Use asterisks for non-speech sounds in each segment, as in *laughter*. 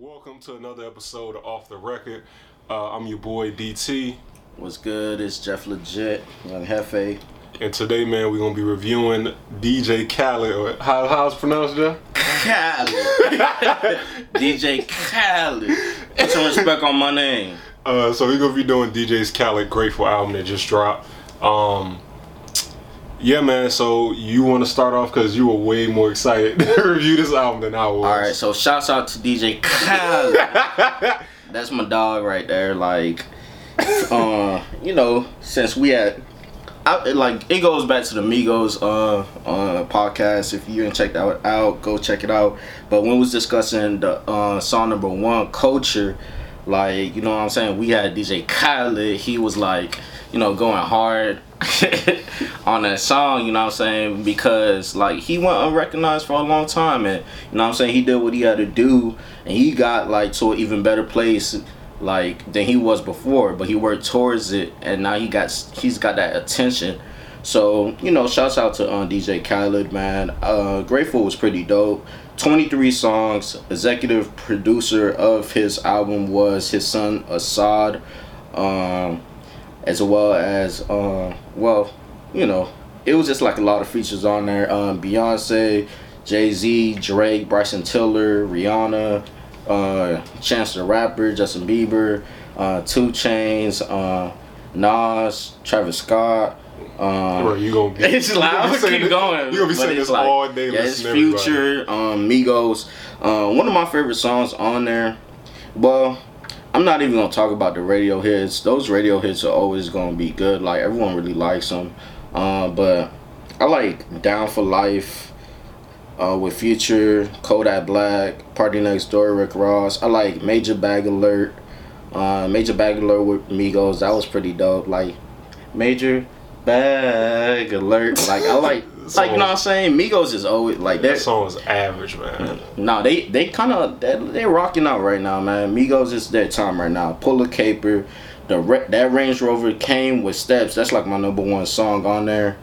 Welcome to another episode of Off the Record. Uh, I'm your boy DT, What's good? It's Jeff Legit, Young Hefe. and today, man, we're gonna be reviewing DJ Khaled. or How, how's it pronounced, Jeff? Khaled. *laughs* DJ Khaled. Put some respect on my name. Uh, so we're gonna be doing DJ's Khaled Grateful album that just dropped. Um, yeah, man. So you want to start off because you were way more excited *laughs* to review this album than I was. All right, so shouts out to DJ Khaled. *laughs* That's my dog right there. Like, uh, you know, since we had, I, like, it goes back to the Migos uh, uh podcast. If you didn't check that out, go check it out. But when we was discussing the uh, song number one, Culture, like, you know what I'm saying? We had DJ Khaled. He was like, you know, going hard *laughs* on that song, you know what I'm saying? Because like he went unrecognized for a long time and you know what I'm saying, he did what he had to do and he got like to an even better place like than he was before, but he worked towards it and now he got he's got that attention. So, you know, shouts out to uh, DJ Khaled, man. Uh Grateful was pretty dope. 23 songs. Executive producer of his album was his son Asahd. Um as well as uh, well, you know, it was just like a lot of features on there. Um, Beyonce, Jay Z, Drake, Bryson Tiller, Rihanna, uh, Chance the Rapper, Justin Bieber, uh, 2 Chainz, uh, Nas, Travis Scott. Um, Bro, you gonna *laughs* be. it's loud. be Keep this- going. You gonna be saying this like- all day. Yeah, it's listening to everybody. Future, um, Migos. Uh, one of my favorite songs on there. Well, I'm not even gonna talk about the radio hits. Those radio hits are always gonna be good. Like everyone really likes them. Uh, but I like Down for Life. Uh, with Future, Kodak Black, PartyNextDoor, Rick Ross. I like Major Bag Alert. Uh, Major Bag Alert with Migos. That was pretty dope. Like Major Bag Alert. Like I like, like you know what I'm saying. Migos is always like That that. song was average, man. No, they they kind of they they rocking out right now, man. Migos is their time right now. Pull a caper. The that Range Rover came with steps. That's like my number one song on there.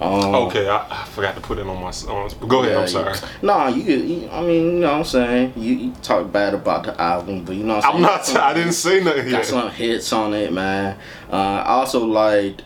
Um, Okay, I, I forgot to put it on my songs. But go ahead. I'm sorry. You, nah, you, you. I mean, you know what I'm saying. You, you talk bad about the album, but you know what I'm I'm saying. not. I didn't say nothing Got yet. some hits on it, man. Uh, I also liked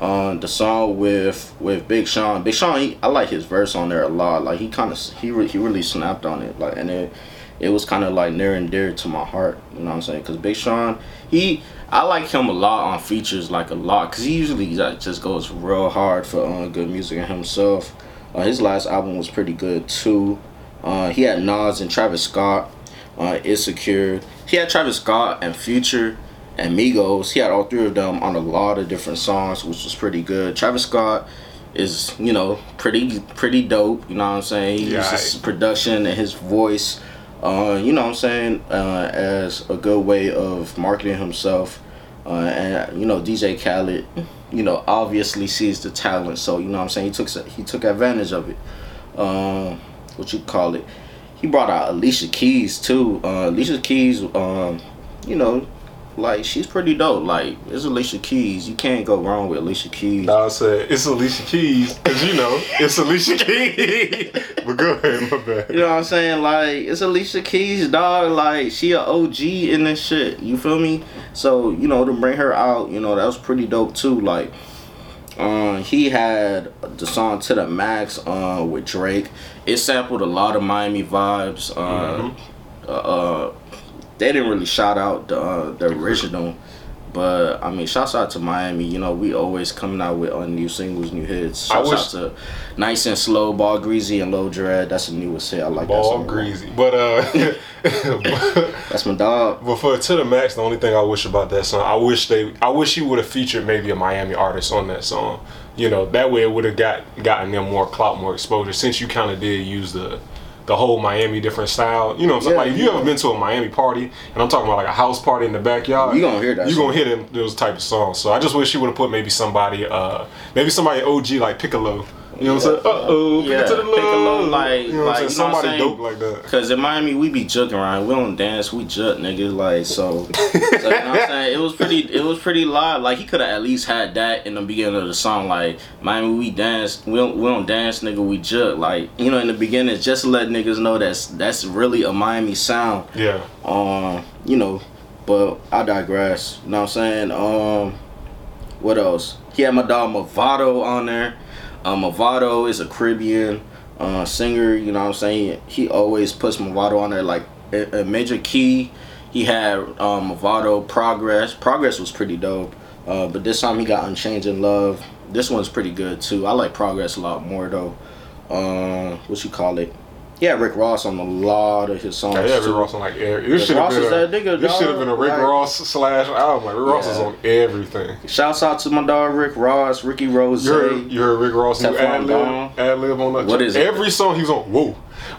uh, the song with with Big Sean. Big Sean, he, I like his verse on there a lot. Like he kind of he re- he really snapped on it. Like and it it was kind of like near and dear to my heart. You know what I'm saying? Because Big Sean, he I like him a lot on features, like a lot. Cause he usually like, just goes real hard for uh, good music and himself. Uh, his last album was pretty good too. Uh, he had Nas and Travis Scott. Uh, Insecure. He had Travis Scott and Future and Migos. He had all three of them on a lot of different songs, which was pretty good. Travis Scott is, you know, pretty pretty dope. You know what I'm saying? He Yeah, uses production and his voice. Uh, you know what I'm saying? Uh, as a good way of marketing himself. Uh, and you know DJ Khaled, you know obviously sees the talent, so you know what I'm saying he took he took advantage of it. Um, what you call it? He brought out Alicia Keys too. Uh, Alicia Keys, um, you know, like she's pretty dope. Like it's Alicia Keys. You can't go wrong with Alicia Keys. No, I said it's Alicia Keys because you know it's Alicia *laughs* Keys. but go ahead, my bad. You know what I'm saying? Like it's Alicia Keys, dog. Like she a OG in this shit. You feel me? So you know to bring her out, you know that was pretty dope too. Like, um, he had the song "To the Max" uh, with Drake. It sampled a lot of Miami vibes. Uh, uh, uh, they didn't really shout out the uh, the original. But I mean, shouts out to Miami. You know, we always coming out with uh, new singles, new hits. I Shouts wish- out to Nice and Slow, Ball Greasy, and Low Dread. That's the newest hit. I like that Ball song. greasy, but uh, *laughs* That's my dog. but for to the max, the only thing I wish about that song, I wish they, I wish he would have featured maybe a Miami artist on that song. You know, that way it would have got gotten them more clout, more exposure. Since you kind of did use the the whole Miami different style. You know? Yeah, like if you yeah. ever been to a Miami party, and I'm talking about like a house party in the backyard, You gonna hear that You song. gonna hear them those type of songs. So I just wish he would have put maybe somebody, uh, maybe somebody OG like Piccolo You know what I'm saying? Uh oh, Yeah, it to the pick a little, love. like- you know what like, I'm you saying? know what I'm Somebody saying? dope like that. Cause in Miami we be juking around. We don't dance, we juk niggas like so. so you know what I'm *laughs* saying? It was pretty it was pretty live. Like he could have at least had that in the beginning of the song. Like Miami we dance, we don't we don't dance nigga, we juk. Like, you know, in the beginning just to let niggas know that's that's really a Miami sound. Yeah. Um, you know, but I digress. You know what I'm saying? Um what else? He had my dog Mavado on there. Um, Mavado is a Caribbean uh, singer. You know what I'm saying? He always puts Mavado on there like a, major key. He had um, Mavado Progress. Progress was pretty dope. Uh, but this time he got Unchanging Love. This one's pretty good too. I like Progress a lot more though. Um, what you call it? Yeah, Rick Ross on a lot of his songs. Yeah, yeah, Rick. Ross on like every. This Rick should have Ross been is a. that nigga, this should have been a Rick Like- Ross slash album. Like Rick Ross is on everything. Shouts out to my dog Rick Ross, Ricky Rose. You heard, you heard Rick Ross new Teflon ad lib, ad lib on that. What is it? Every song he's on. Whoa,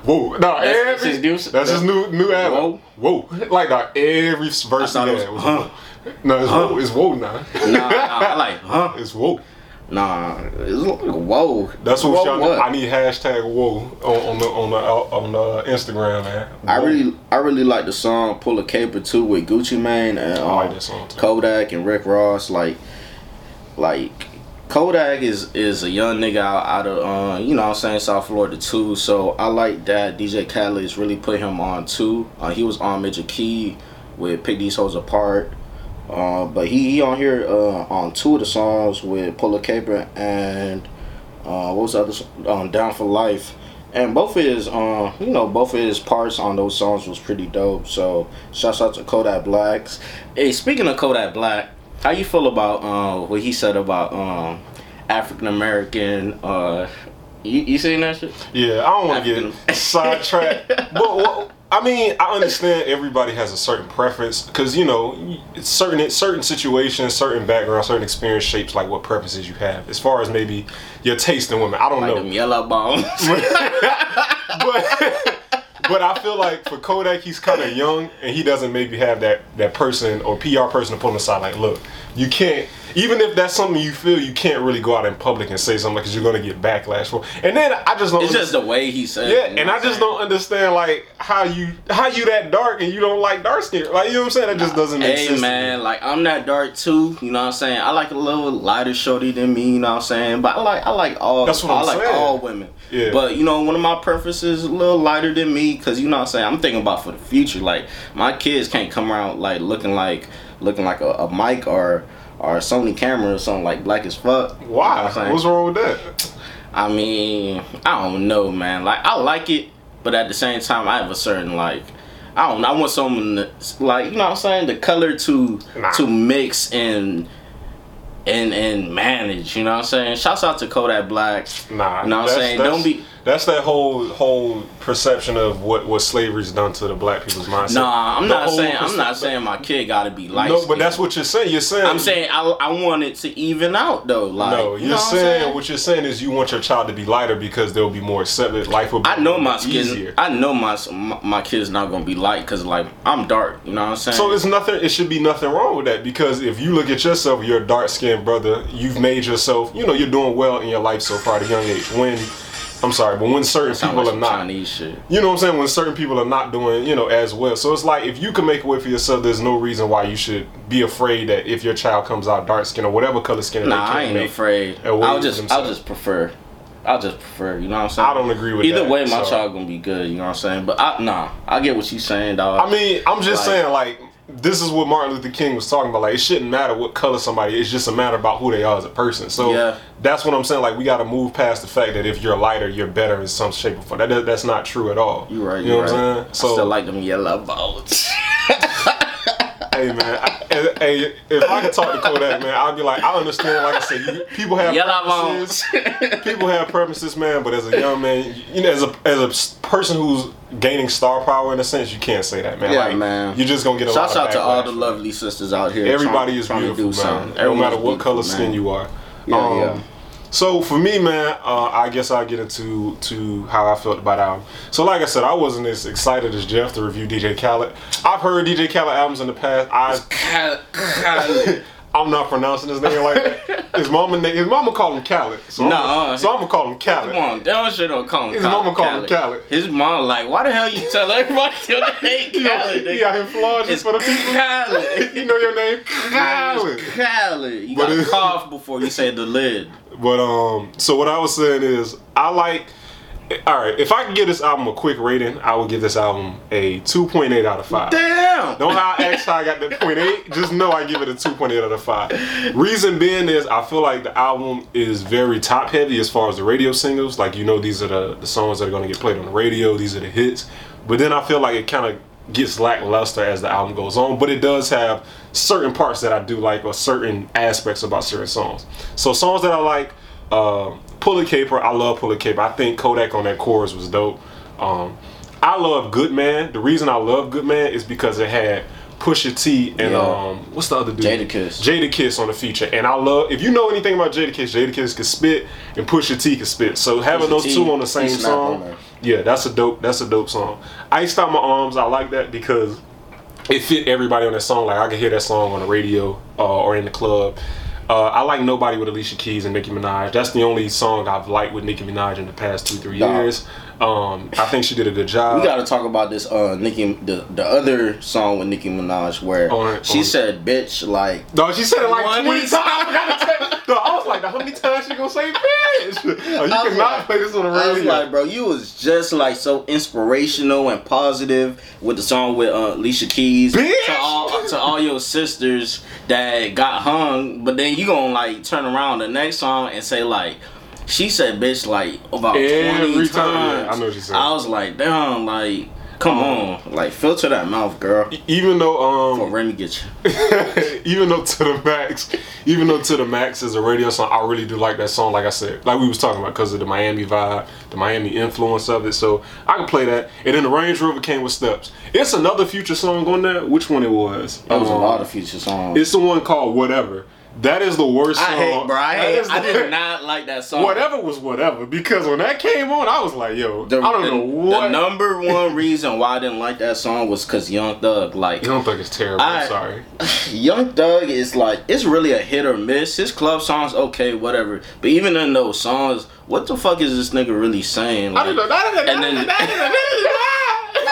whoa. No, That's- every. that's his new- That's his new new album. Whoa, whoa, like uh, every verse he thought it had was, was. huh. No, it's Huh. whoa. It's whoa now. Nah, nah, I like, huh? *laughs* it's whoa. Nah, it's like, whoa. That's what, Whoa, y'all. what? I need hashtag whoa on, on the on the on the Instagram, man. I really, I really like the song "Pull a Caper" too with Gucci Mane and like um, too. Kodak and Rick Ross. Like, like Kodak is is a young nigga out, out of uh, you know what I'm saying South Florida too. So I like that DJ Khaled has really put him on too. Uh, he was on Major Key with Pick These Hoes Apart. Uh, but he, he on here uh, on two of the songs with Pull a Caper and uh, what was the other um, Down for Life. And both of his, uh, you know, both of his parts on those songs was pretty dope. So, shouts out to Kodak Blacks. Hey, speaking of Kodak Black, how you feel about uh, what he said about um, African American? Uh, you, you seen that shit? Yeah, I don't want to get sidetracked. but well, I mean, I understand everybody has a certain preference because you know, it's certain certain situations, certain backgrounds, certain experience shapes like what preferences you have. As far as maybe your taste in women, I don't Like know. them yellow bones. *laughs* but but I feel like for Kodak, he's kind of young and he doesn't maybe have that that person or PR person to pull him aside. Like, look, you can't. Even if that's something you feel, you can't really go out in public and say something because you're gonna get backlash for. And then I just don't. it's just the way he said. yeah, it, you know and I just don't understand like how you how you that dark and you don't like dark skin. Like you know what I'm saying? That just doesn't make Hey sense. to man, like I'm that dark too, you know what I'm saying? I like a little lighter shorty than me, you know what I'm saying? But I like I like all That's what I I'm like saying. all women. Yeah. But you know, one of my preferences a little lighter than me cuz you know what I'm saying? I'm thinking about for the future like my kids can't come around like looking like looking like a, a mic or or Sony camera or something like black as fuck. You know Why? what? What's wrong with that? I mean, I don't know, man. Like I like it, but at the same time, I have a certain like. I don't know. I want someone to, like you know what I'm saying the color to Nah. to mix and and and manage. You know what I'm saying? Shouts out to Kodak Black. Nah, You know what I'm saying? Don't be. That's that whole whole perception of what what slavery's done to the black people's mindset. Nah, I'm The not saying I'm not saying my kid got to be light. No, but that's what you're saying. You're saying I'm saying. I I want it to even out though. Like no, you you're know what I'm saying, what you're saying is you want your child to be lighter because they'll be more accepted. Life will be I know my skin. easier. I know my my, my kid's not gonna be light because like I'm dark. You know what I'm saying? So it's nothing. It should be nothing wrong with that because if you look at yourself, you're a dark skinned brother. You've made yourself. You know, you're doing well in your life so far at a young age. When I'm sorry, but when certain people are not, Chinese shit. you know what I'm saying? When certain people are not doing, you know, as well. So it's like if you can make a way for yourself, there's no reason why you should be afraid that if your child comes out dark skin or whatever color skin Nah, they I ain't make. afraid. I'll just, I'll just prefer. I'll just prefer. You know what I'm saying? I don't agree with that. Either that, way, my so- child gonna be good. You know what I'm saying? But I, nah, I get what you saying, dog. I mean, I'm just Like- saying, like, this is what Martin Luther King was talking about. Like, it shouldn't matter what color somebody is, it's just a matter about who they are as a person. So Yeah. that's what I'm saying. Like, we got to move past the fact that if you're lighter, you're better in some shape or form. That, that- that's not true at all. You're right. You know what. I'm saying? I So, still like them yellow boats. *laughs* hey, man, I, hey, hey, if I could talk to Kodak, man, I'd be like, I understand. Like I said, you, people have yellow preferences. people have preferences, man. But as a young man, you know, as a as a s- person who's gaining star power in a sense, you can't say that, man. Yeah, like, man. You're just gonna get a Shouts lot out to all the lovely sisters out here. Everybody trying- is trying beautiful, man. something. No matter what color beautiful, skin you are. Yeah, Um, yeah. So for me, man, uh, I guess I'll get into to how I felt about album. So like I said, I wasn't as excited as Jeff to review DJ Khaled. I've heard DJ Khaled albums in the past. I *laughs* I'm not pronouncing his name like that. *laughs* his mama his mama called him Khaled. So Nah, I'm, so I'm gonna call him Khaled. Come on, that shit don't call him His Khaled. mama called him Khaled. His mom like, why the hell you tell everybody your *laughs* name Khaled? he out here flogging for the people. Khaled. *laughs* you know your name, *laughs* Khaled. Khaled. You But gotta cough before you say the lid. But um, so what I was saying is, I like. All right, if I could give this album a quick rating, I would give this album a 2.8 out of five. Damn. Don't how I ask how I got that point eight. Just know I give it a 2.8 out of 5. Reason being is I feel like the album is very top heavy as far as the radio singles. Like, you know, these are the, the songs that are going to get played on the radio, these are the hits. But then I feel like it kind of gets lackluster as the album goes on. But it does have certain parts that I do like or certain aspects about certain songs. So, songs that I like, uh, Pull a Caper, I love Pull a Caper. I think Kodak on that chorus was dope. Um, I love Good Man. The reason I love Good Man is because it had Pusha T and Yeah. um, what's the other dude? Jadakiss. Jada Kiss on the feature, and I love. If you know anything about Jadakiss, Jada Kiss can spit, and Pusha T can spit. So having Pusha those T, two on the same song, on yeah, that's a dope. That's a dope song. Iced out my arms. I like that because it fit everybody on that song. Like I could hear that song on the radio uh, or in the club. Uh, I like Nobody with Alicia Keys and Nicki Minaj. That's the only song I've liked with Nicki Minaj in the past two three years. Um, I think she did a good job. We gotta talk about this uh Nicki the the other song with Nicki Minaj where On- she on- said bitch like No, she said it like One 20 times. I, to no, I was like, how many times she gonna say bitch? *laughs* Oh, you cannot like- play this on the radio. I was like, bro, you was just like so inspirational and positive with the song with uh, Alicia Keys Bitch! to all to all your sisters that got hung, but then you gonna like turn around the next song and say like. She said bitch like about Every 20 time, yeah, times. I know what you're. I was like, damn, like, come Um, on. Like, filter that mouth, girl. even though um, Remy get you. *laughs* even though to the max, even though to the max is a radio song, I really do like that song. Like I said, like we was talking about, because of the Miami vibe, the Miami influence of it. So I can play that. And then the Range Rover came with steps. It's another future song on there. Which one it was? There was a Um, lot of future songs. It's the one called Whatever. That is the worst song. I hate, bro. I hate. I did not like that song. Whatever was whatever because when that came on, I was like, "Yo, The, I don't the- know what." The number one reason why I didn't like that song was because Young Thug. Like, You don't think it's terrible? I- I'm sorry. *laughs* Young Thug is like, it's really a hit or miss. His club songs, okay, whatever. But even in those songs, what the fuck is this nigga really saying? I don't know. and then- *laughs*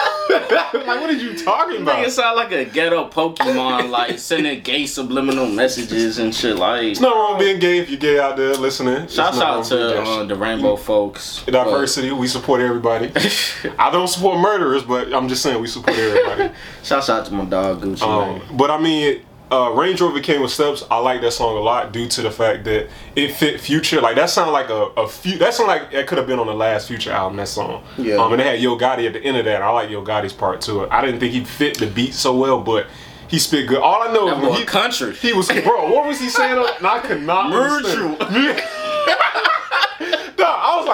*laughs* like, what are you talking Nigga about? sound like a ghetto Pokemon, *laughs* like sending gay subliminal messages and shit. Like, It's not wrong being gay if you're gay out there listening. It's shouts out to uh, the Rainbow folks. diversity. We support everybody. *laughs* I don't support murderers, but I'm just saying we support everybody. Shouts out to my dog Gucci. Um, but I mean, uh, Range Rover came with steps. I like that song a lot due to the fact that it fit Future. Like that sounded like a, a few. That sounded like it could have been on the last Future album. That song. Yeah. Um, and it had Yo Gotti at the end of that. I like Yo Gotti's part to it. I didn't think he fit the beat so well, but he spit good. All I know That is when he country. he was bro. What was he saying? And *laughs* I could not Mutual. understand. *laughs*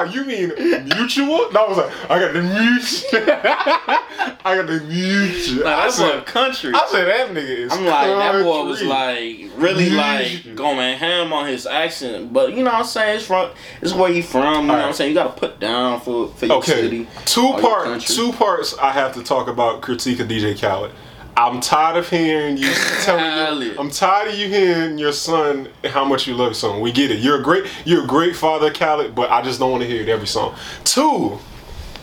I like, you mean mutual? No, I was like, I got the mutual. *laughs* I got the mutual. Nah, I that boy said, country. I said that nigga is. I'm like, that boy was like really like going ham on his accent. But you know what I'm saying? It's from it's where you from, you know what I'm saying? You gotta put down for, for your Okay, city. two part, two parts. I have to talk about critique of DJ Khaled. I'm tired of hearing you *laughs* telling you. I'm tired of you hearing your son how much you love your son. We get it. You're a great, you're a great father, Khaled. But I just don't want to hear it every song. Two,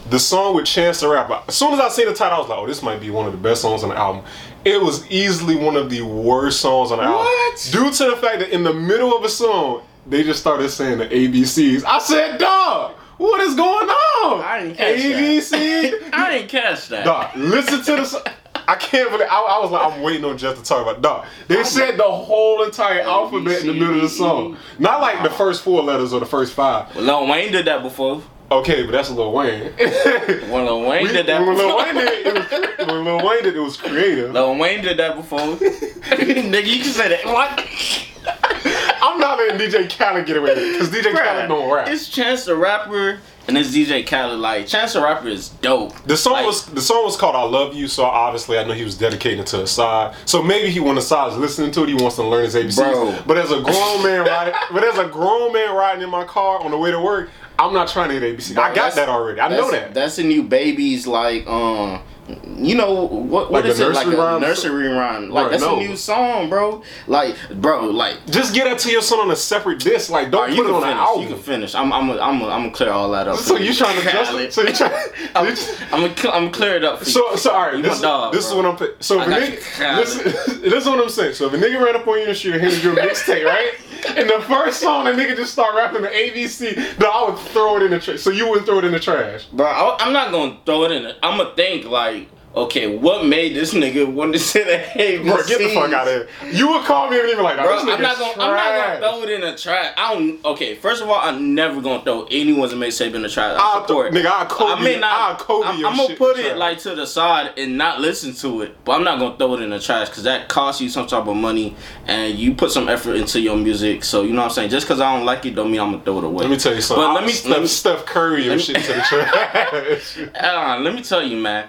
the song with Chance the Rapper. As soon as I seen the title, I was like, oh, this might be one of the best songs on the album. It was easily one of the worst songs on the album. Due to the fact that in the middle of a song, they just started saying the ABCs. I said, dog, what is going on? I didn't catch that. ABC. *laughs* I didn't catch that. Dog, listen to the song. I can't believe. I, I was like, I'm waiting on Jeff to talk about. Dog, they said the whole entire alphabet in the middle of the song. Not like the first four letters or the first five. Lil Wayne did that before. Okay, but that's Lil Wayne. *laughs* When Lil Wayne We- did that when. Lil Wayne did it, it was, when Lil Wayne did it, it was creative. Lil Wayne did that before. *laughs* *laughs* Nigga, you can say that. What? I'm not letting DJ Khaled get away with it because DJ Khaled don't rap. It's Chance the Rapper and it's DJ Khaled. Like Chance the Rapper is dope. The song Like, was the song was called "I Love You," so obviously I know he was dedicating it to Asahd. So maybe he when Asahd's listening to it, he wants to learn his ABCs. Bro. But as a grown man riding, *laughs* but as a grown man riding in my car on the way to work, I'm not trying to hit ABC. I got that already. I know that. That's the new baby's like um You know what? What Like is a it? Like nursery a nursery rhyme. Like Bro, that's no. a new song, bro. Like, bro, like. Just get that to your son on a separate disc. Like, don't Alright, put it on can an album. You can finish. I'm, I'm, I'm, I'm, I'm gonna clear all that up. So you trying to just so you trying *laughs* I'm, I'm, gonna, I'm clear it up for you. so so all right You this, dog, this is what I'm so if a nigga listen *laughs* this is what I'm saying so if a nigga ran up on you in the street and handed you a mixtape right and the first song that nigga just start rapping the ABC then I would throw it in the trash so you wouldn't throw it in the trash Bro, I, I'm not gonna throw it in. it. I'm gonna think like, okay, what made this nigga want to say that? Hey, bro get the fuck out of here you would call me and even like Bro, I'm not gonna. I'm not gonna throw it in a trash. I don't. Okay, first of all, I'm never gonna throw anyone's mixtape in the trash. I I'll support. th- nigga, I'll Kobe- I may not. I'll Kobe I'm, I'm gonna put it like to the side and not listen to it. But I'm not gonna throw it in the trash because that costs you some type of money and you put some effort into your music. So you know what I'm saying. Just because I don't like it, don't mean I'm gonna throw it away. let me tell you something But I'll let me let me, Steph Curry me- shit to the *laughs* trash uh, let me tell you, man.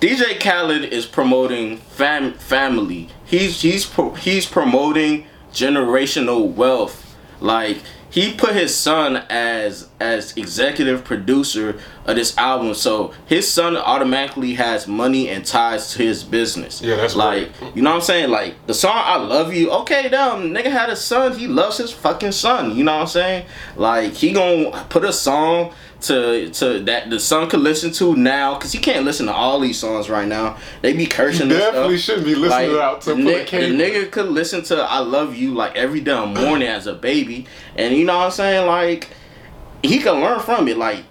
DJ Khaled is promoting fam- family. He's he's pro- he's promoting generational wealth. Like he put his son as as executive producer of this album, so his son automatically has money and ties to his business. Yeah, that's like you know what I'm saying. Like the song "I Love You." Okay, damn, nigga had a son. He loves his fucking son. You know what I'm saying? Like he gonna put a song to to that the son could listen to now because he can't listen to all these songs right now. They be cursing. definitely shouldn't be listening to out to put the nigga could listen to "I Love You" like every damn morning as a baby, and you know what I'm saying? Like he can learn from it. Like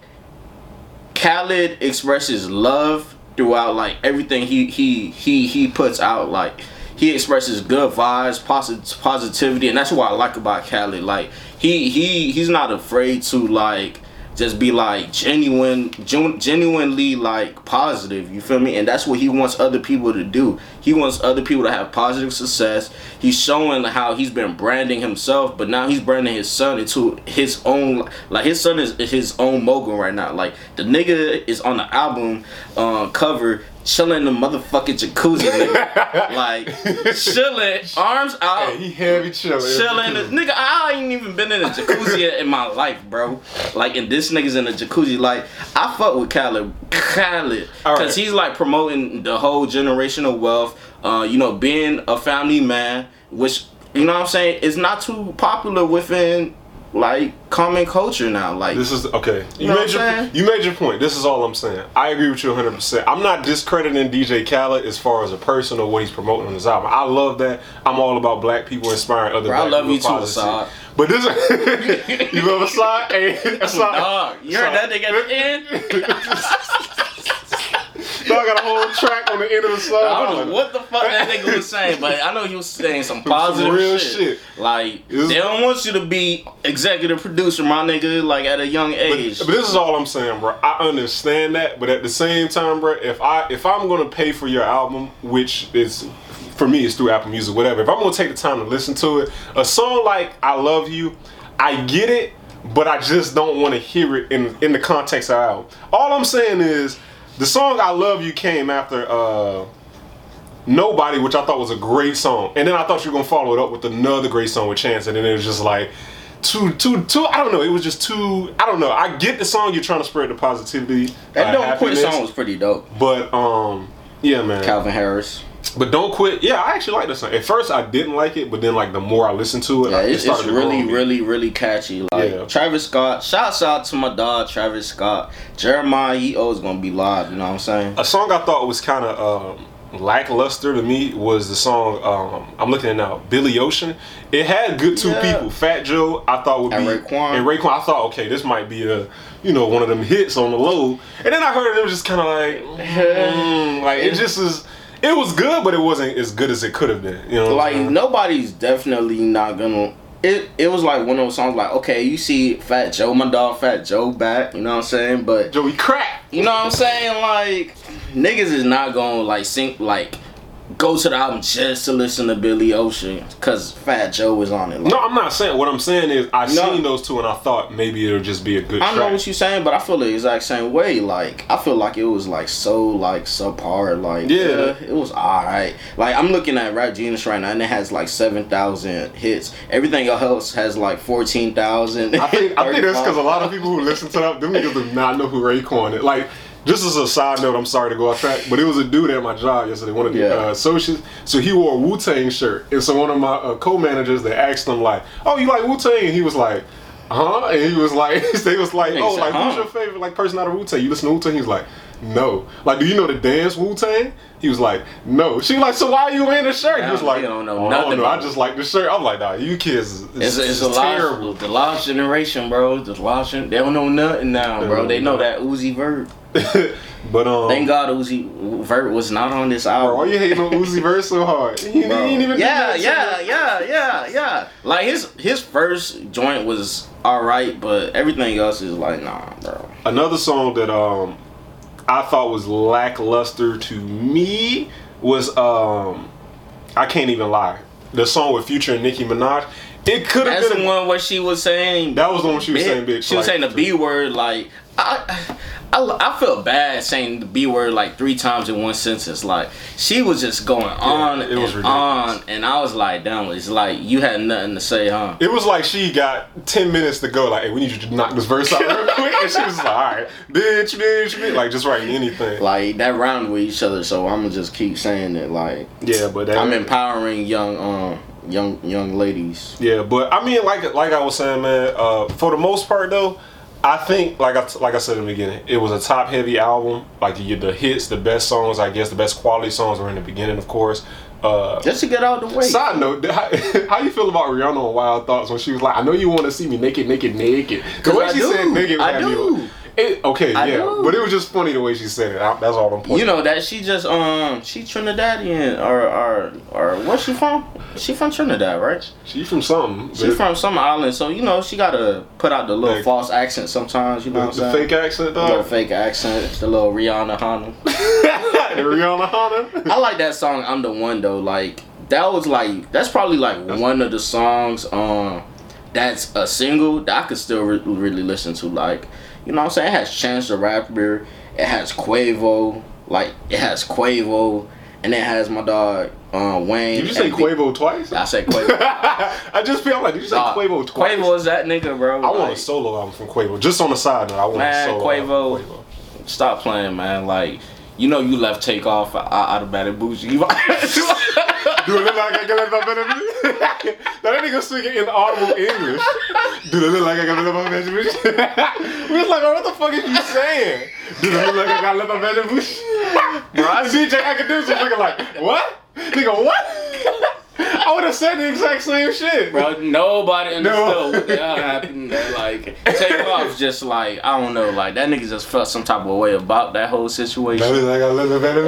Khaled expresses love throughout like everything he he he he puts out. Like he expresses good vibes, posit- positivity, and that's what I like about Khaled. Like he he he's not afraid to like just be like genuine genuinely like positive you feel me? And that's what he wants other people to do. He wants other people to have positive success. He's showing how he's been branding himself but now he's branding his son into his own like his son is his own mogul right now. Like the nigga is on the album uh, cover chilling in the motherfucking jacuzzi nigga. *laughs* like chilling arms out Hey, he heavy chilling chilling. *laughs* Nigga, I ain't even been in a jacuzzi in my life, bro. Like, and this nigga's in a jacuzzi. Like, I fuck with Khaled, Khaled, because right. he's like promoting the whole generational wealth. Uh, you know, being a family man, which you know what I'm saying is not too popular within like common culture now. Like, This is okay. You, know what made your I'm saying? you made your point. This is all I'm saying. I agree with you 100. percent I'm not discrediting DJ Khaled as far as a person or what he's promoting on his album. I love that. I'm all about black people inspiring other. Bro, I love people you too, positive. Asahd. But this, *laughs* you love Asahd? Hey, Asahd. dog, you heard that nigga at the end? *laughs* Dog got a whole track on the end of the song. I don't know what the fuck that nigga was saying, but I know he was saying some some positive real shit. shit. Like they don't want you to be executive producer, my nigga, like at a young age. But this is all I'm saying, bro. I understand that, but at the same time, bro, if I if I'm gonna pay for your album, which is for me it's through Apple Music, whatever. If I'm gonna take the time to listen to it, a song like "I Love You," I get it, but I just don't want to hear it in in the context of the album. All I'm saying is the song "I Love You" came after. uh Nobody, which I thought was a great song, and then I thought you were gonna follow it up with another great song with Chance, and then it was just like too, too, too. I don't know. It was just too. I don't know. I get the song you're trying to spread the positivity. that uh, Don't Quit song was pretty dope. but um, yeah, man. Calvin Harris. But don't quit. Yeah, I actually like this song. At first, I didn't like it, but then like the more I listened to it, Yeah, it it's, it's really, really, really catchy. Like Yeah. Travis Scott. Shouts out to my dog Travis Scott. Jeremih, he always gonna be live. You know what I'm saying? A song I thought was kind of um, lackluster to me was the song um, I'm looking at now, Billy Ocean. It had good two Yeah. people. Fat Joe, I thought would And be, Raekwon. and Raekwon. I thought, okay, this might be a, you know, one of them hits on the low. And then I heard it, it was just kind of like, *laughs* mm, like it just is. It was good, but it wasn't as good as it could have been. You know, what I'm like nobody's definitely not gonna it it was like one of those songs like okay you see fat joe my dog fat joe back you know what i'm saying but Joey crack. you know what i'm saying like niggas is not gonna like sing like go to the album just to listen to billy ocean because fat joe was on it like, No, I'm not saying. What I'm saying is, I No. seen those two, and I thought maybe it'll just be a good. I know what you're saying, but I feel the exact same way. Like I feel like it was like so like subpar. Like Yeah. Uh, it was alright. Like I'm looking at Rap Genius right now, and it has like seven thousand hits. Everything else has like fourteen thousand. I think I *laughs* think that's because a lot of people who listen to that, them niggas do not know who Raekwon is. Like just as a side note, I'm sorry to go off track, but it was a dude at my job yesterday, one of the Yeah. uh, associates. So he wore a Wu Tang shirt, and so one of my uh, co-managers they asked him like, "Oh, you like Wu Tang?" And he was like. Huh? And he was like, *laughs* they was like, oh, like who's your favorite like person out of Wu Tang? You listen to Wu Tang? He was like, no. Like, do you know the dance Wu Tang? He was like, no. She was like, so why are you wearing the shirt? He was like, don't know "Oh, I nothing don't know. I just like the shirt. I'm like, nah, you kids, is- It's, it's, it's, a terrible. lost, the lost generation, bro. The lost, they don't know nothing now, bro. They know that Uzi Vert. *laughs* but um, Thank God Uzi Vert was not on this album. bro, why you hating on Uzi *laughs* Vert so hard? He, Bro. ain't even yeah, yeah, yeah, yeah, yeah. Like his his first joint was all right, but everything else is like nah, bro. Another song that um I thought was lackluster to me was um I can't even lie. The song with Future and Nicki Minaj. It could have been the one where she was saying That was the one she was bitch. saying, bitch. She was like- saying the B word like I, I I felt bad saying the B word like three times in one sentence. Like she was just going on it was and ridiculous. on, and I was like, damn, it's like you had nothing to say, huh? It was like she got 10 minutes to go, like, hey, we need you to knock this verse out real quick. And she was like, all right, bitch, bitch, bitch. Like, just writing anything. Like that rhymed with each other, so I'm gonna just keep saying it. Like Yeah, but that. I'm empowering young um young young ladies. Yeah, but I mean, like like I was saying, man. Uh, for the most part, though, I think like I like I said in the beginning, it was a top heavy album. Like you the hits, the best songs, I guess, the best quality songs were in the beginning, of course. Uh, Just to get out of the way. Side note, *laughs* how, how you feel about Rihanna on Wild Thoughts when she was like, "I know you want to see me naked, naked, naked." The 'Cause way I she do. said "naked" I had me- do. It, okay, I yeah, do. but it was just funny the way she said it. I, that's all I'm pointing. You know that she just um she Trinidadian or or or where's she from? She from Trinidad, right? she from something. She from some island, so you know she gotta put out the little Like- false accent sometimes. You know the, what I'm saying? fake accent, The little fake accent, the little Rihanna *laughs* *laughs* the Rihanna Hana. I like that song. I'm the one though. Like that was like that's probably like one of the songs um that's a single that I could still re- really listen to. Like you know what I'm saying? It has Chance the Rapper. It has Quavo. Like it has Quavo, and it has my dog uh, Wayne. Did you say Quavo twice? I said Quavo. *laughs* I just feel like did you say Quavo twice? Quavo is that nigga, bro. I want a solo album from Quavo. Just on the side note, I want Man, a solo Quavo. album from Quavo. Stop playing, man. Like you know you left Takeoff out of Bad Bougie. Do it look like I got a better *laughs* That nigga speaking in audible English. Do it look like I got a better *laughs* We was like, what the fuck is you saying? Do it look like I got a better *laughs* Bro, I DJ Akademiks was looking like, what? Nigga, what? *laughs* I would have said the exact same shit. Bro, nobody No. understood what the hell happened. Like, Takeoff just like, I don't know, like that nigga just felt some type of way about that whole That situation. look like I got a better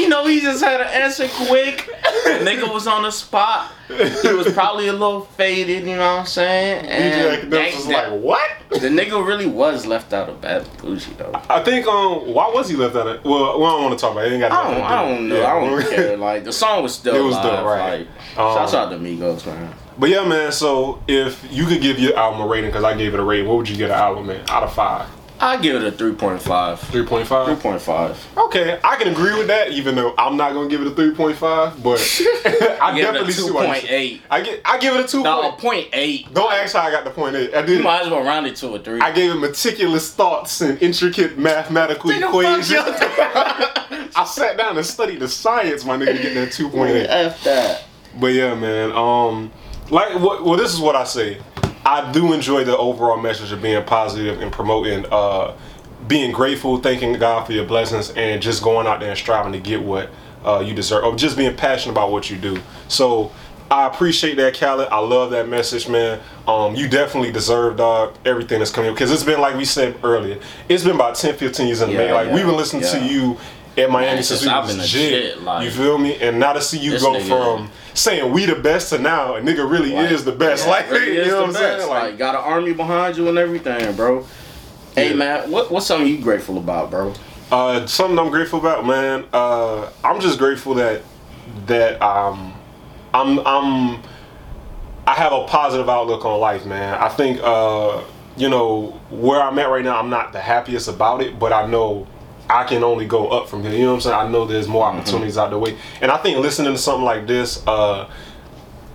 you know, he just had to answer quick. *laughs* nigga was on the spot. He was probably a little faded, you know what I'm saying? DJ And Akademiks was that- like, what? the nigga really was left out of Bad Bougie though. I think um why was he left out of well we don't want to talk about it. it ain't got I don't, I do. don't know. Yeah. I don't care. Like the song was still It was dope, right. Like, Um, shouts out to Migos, man. But yeah, man. So if you could give your album a rating, because I gave it a rating, what would you get an album man out of five? I give it a 3.5. Three point five. 3.5. Okay, I can agree with that, even though I'm not gonna give it a three point five. But *laughs* I Give it a definitely see why. you- 2.8. I get. I give it a two. No, a point. 0.8. Don't ask how I got the point eight. I You might as well round it to a 3. I gave it meticulous thoughts and intricate mathematical fuck equations. *laughs* I sat down and studied the science, my nigga, to get that two point eight. F that. But yeah, man. Um, like what? Well, this is what I say. I do enjoy the overall message of being positive and promoting, uh, being grateful, thanking God for your blessings, and just going out there and striving to get what uh, you deserve, or just being passionate about what you do. So. I appreciate that, Khaled. I love that message, man. Um, you definitely deserve, dog, everything that's coming up. because it's been like we said earlier. It's been about 10, 15 years in the Yeah, making. Like yeah, we've been listening to you at Miami Man, since we I've was been shit, like- you feel me? And now to see you go nigga- from saying we the best to now, a nigga really Like, is the best. yeah, like, really you know what I'm best. saying? Like, Like, got an army behind you and everything, bro. Hey Yeah. man, what what's something you grateful about, bro? uh, something I'm grateful about, man. Uh, I'm just grateful that that um, I'm I'm I have a positive outlook on life, man. I think uh, you know where I'm at right now. I'm not the happiest about it, but I know I can only go up from here. You know what I'm saying? I know there's more opportunities out the way, and I think listening to something like this. Uh,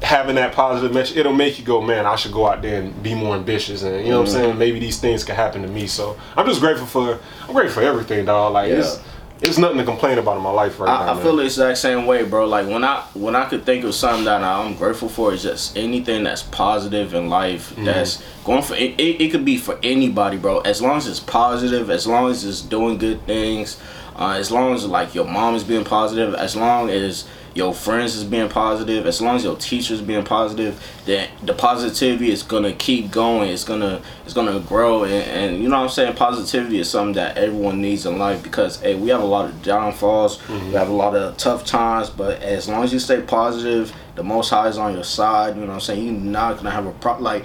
having that positive message, it'll make you go, man, I should go out there and be more ambitious, and you know what I'm Mm-hmm. saying. Maybe these things can happen to me. So I'm just grateful for I'm grateful for everything, dog. Like it's it's nothing to complain about in my life right now. I, I man. feel the exact same way, bro. Like when I when I could think of something that I'm grateful for is just anything that's positive in life. Mm-hmm. That's going for it, it. It could be for anybody, bro. As long as it's positive, as long as it's doing good things, uh, as long as like your mom is being positive, as long as your friends is being positive, as long as your teachers being positive, that the positivity is gonna keep going. It's gonna it's gonna grow, and, and you know what I'm saying. Positivity is something that everyone needs in life because hey, we have a lot of downfalls, we mm-hmm. have a lot of tough times, but as long as you stay positive, the Most High is on your side. You know what I'm saying. You're not gonna have a pro like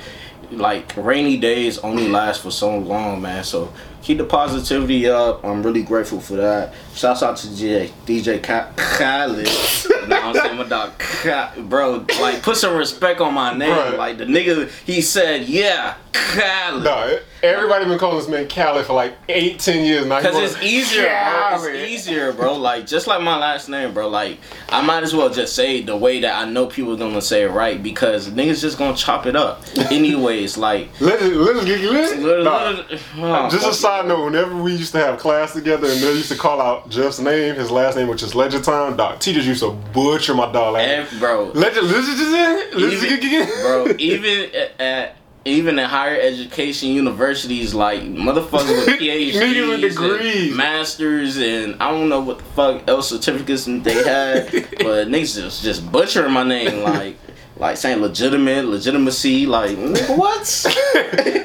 like rainy days only last for so long, man. So keep the positivity up. I'm really grateful for that. Shouts out to DJ DJ Khaled. *laughs* you know what I'm saying? My dog, bro. Like put some respect on my name. Right. Like the nigga, he said, yeah, Khaled. No, everybody been calling this man Cali for like eight, ten years now. Cause it's easier, bro. It's easier, bro. Like just like my last name, bro. Like I might as well just say it the way that I know people are gonna say it right because niggas just gonna chop it up. *laughs* Anyways, like Let's let's get lit. Nah. Oh, Just a side note, whenever we used to have class together and they used to call out Jeff's name, his last name, which is Legend Time, dog, teachers used to butcher my dog. Like, Ev- bro. Legend, Legend, even, bro, even at, at even in higher education universities, like motherfuckers with *laughs* PhDs, degrees. masters, and I don't know what the fuck else certificates they had, *laughs* but niggas just just butchering my name, like like saying legitimate, legitimacy, like nigga, what? *laughs*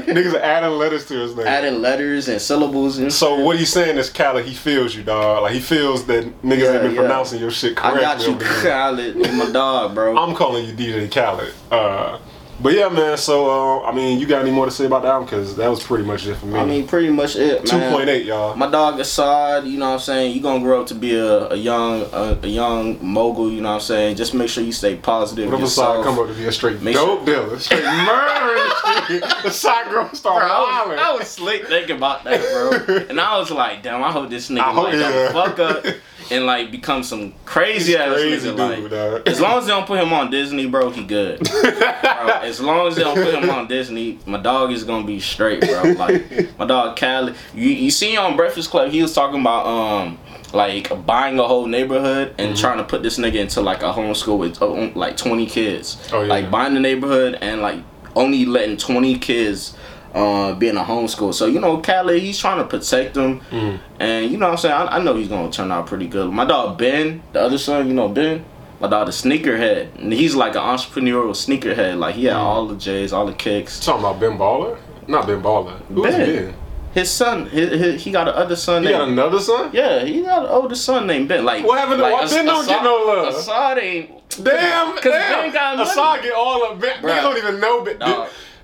Niggas are adding letters to his name. Adding letters and syllables and so what he's saying is Cali, he feels you, dog. Like he feels that niggas Yeah, ain't been yeah. pronouncing your shit I got you. Khaled, my dog, bro. I'm calling you DJ Khaled. Uh, but yeah, man. So uh, I mean, you got any more to say about that? Because that was pretty much it for me. I mean, pretty much it, two man. point eight, y'all. My dog Asahd, you know what I'm saying? You're gonna grow up to be a, a young a, a young mogul, you know what I'm saying? Just make sure you stay positive. What if Asahd yourself. come up to be a straight Make dope dealer, straight *laughs* murdering? the side girl start Bro, I was, wilding. I was slick thinking about that, bro. *laughs* And I was like, damn, I hope this nigga I hope- like yeah. don't fuck up *laughs* and like become some crazy ass crazy nigga. dude, like, dog. as long as they don't put him on Disney, bro, he good. *laughs* bro, as long as they don't put him on Disney, my dog is gonna be straight, bro. Like my dog Cali, you you see on Breakfast Club, he was talking about um like buying a whole neighborhood and Mm-hmm. trying to put this nigga into like a homeschool with uh, like 20 kids. Oh, yeah. Like buying the neighborhood and like only letting 20 kids uh, be in a homeschool. So, you know, Cali, he's trying to protect them. Mm. And, you know what I'm saying? I, I know he's going to turn out pretty good. My dog Ben, the other son, you know, Ben, my dog, the sneakerhead. And he's like an entrepreneurial sneakerhead. Like, he had Mm. all the J's, all the kicks. Talking about Ben Baller? Not Ben Baller. Who's Ben. Ben? His son, his, his, he got another son He named. got another son? yeah, he got an older son named Ben. Like, What happened to- like, As- Ben don't get Asahd- no love? Asahd ain't. Damn, Cause damn. Ben got money. Asahd get all of Ben. Bruh. Niggas don't even know Ben.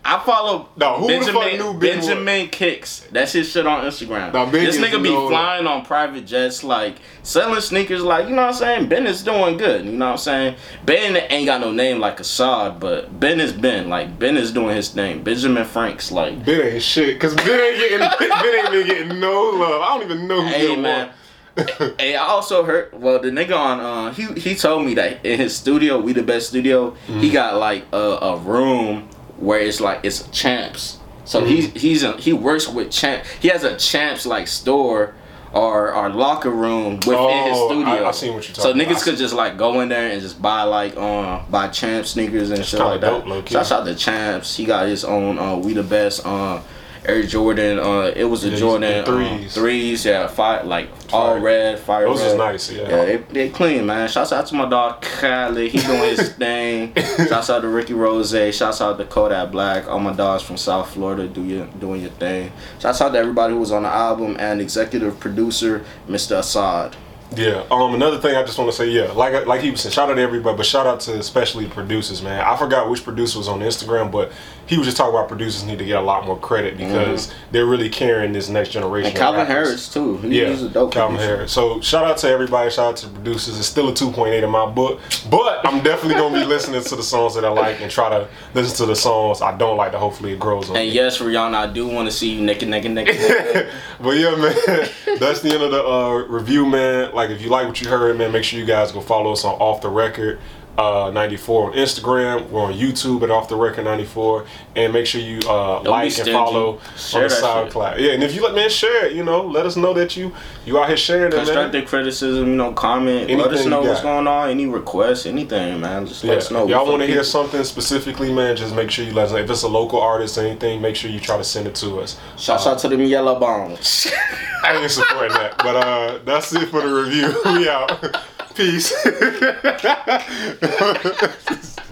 I follow No, who the fuck Benjamin, knew Ben Benjamin Kicks. That's his shit on Instagram. Nah, Ben this nigga be flying on private jets, like selling sneakers. Like you know what I'm saying. Ben is doing good. You know what I'm saying. Ben ain't got no name like Asahd, but Ben is Ben. Like Ben is doing his thing. Benjamin Franks. Like Ben ain't shit. Cause Ben ain't getting *laughs* Ben ain't been getting no love. I don't even know who Hey, Ben man. was. *laughs* Hey, I also heard. Well, the nigga on uh, he he told me that in his studio, we the best studio. Mm-hmm. He got like a, a room where it's like it's champs. So Mm-hmm. he's he's a, he works with champ. He has a champs like store or or locker room within his Oh, studio. I- I seen what you're So talking about. niggas could just like go in there and just buy like um buy champ sneakers and shit kinda like that. dope, low-key. Shouts out to champs. He got his own uh, we the best uh Air Jordan. Uh, it was a Yeah, Jordan threes. threes. threes, yeah, fire like all red, fire Those red. is nice, yeah. Yeah, they, they clean, man. Shouts out to my dog Khaled. He doing his *laughs* thing. Shouts out to Ricky Rose. Shouts out to Kodak Black. All my dogs from South Florida do your doing your thing. Shouts out to everybody who was on the album and executive producer Mr. Asahd. Yeah. Um. Another thing I just want to say, yeah, like like he was saying, shout out to everybody, but shout out to especially the producers, man. I forgot which producer was on Instagram, but he was just talking about producers need to get a lot more credit because they're really carrying this next generation. Mm-hmm. And Calvin. Harris too. He, Yeah, he's a dope Calvin producer. Harris. So shout out to everybody. Shout out to the producers. It's still a 2.8 in my book, but I'm definitely gonna be *laughs* listening to the songs that I like and try to listen to the songs I don't like. That hopefully it grows on. And me. yes, Rihanna, I do want to see you naked, naked, naked. naked. *laughs* but yeah, man, *laughs* that's the end of the uh, review, man. Like, if you like what you heard, man, make sure you guys go follow us on Off the Record. Uh, 94 on Instagram. We're on YouTube at Off the Record 94. And make sure you uh, like and follow Share on the shit. SoundCloud. Yeah, and if you let man share it, you know, let us know that you you out here sharing it. Constructive criticism, you know, comment. let us know what's going on. Any requests, anything, man. Just let Yeah. us know. If y'all want to hear something specifically, man, just make sure you let us know. If it's a local artist or anything, make sure you try to send it to us. Shout out to them yellow bones. *laughs* I ain't supporting that. But uh that's it for the review. *laughs* We out. *laughs* Peace. *laughs*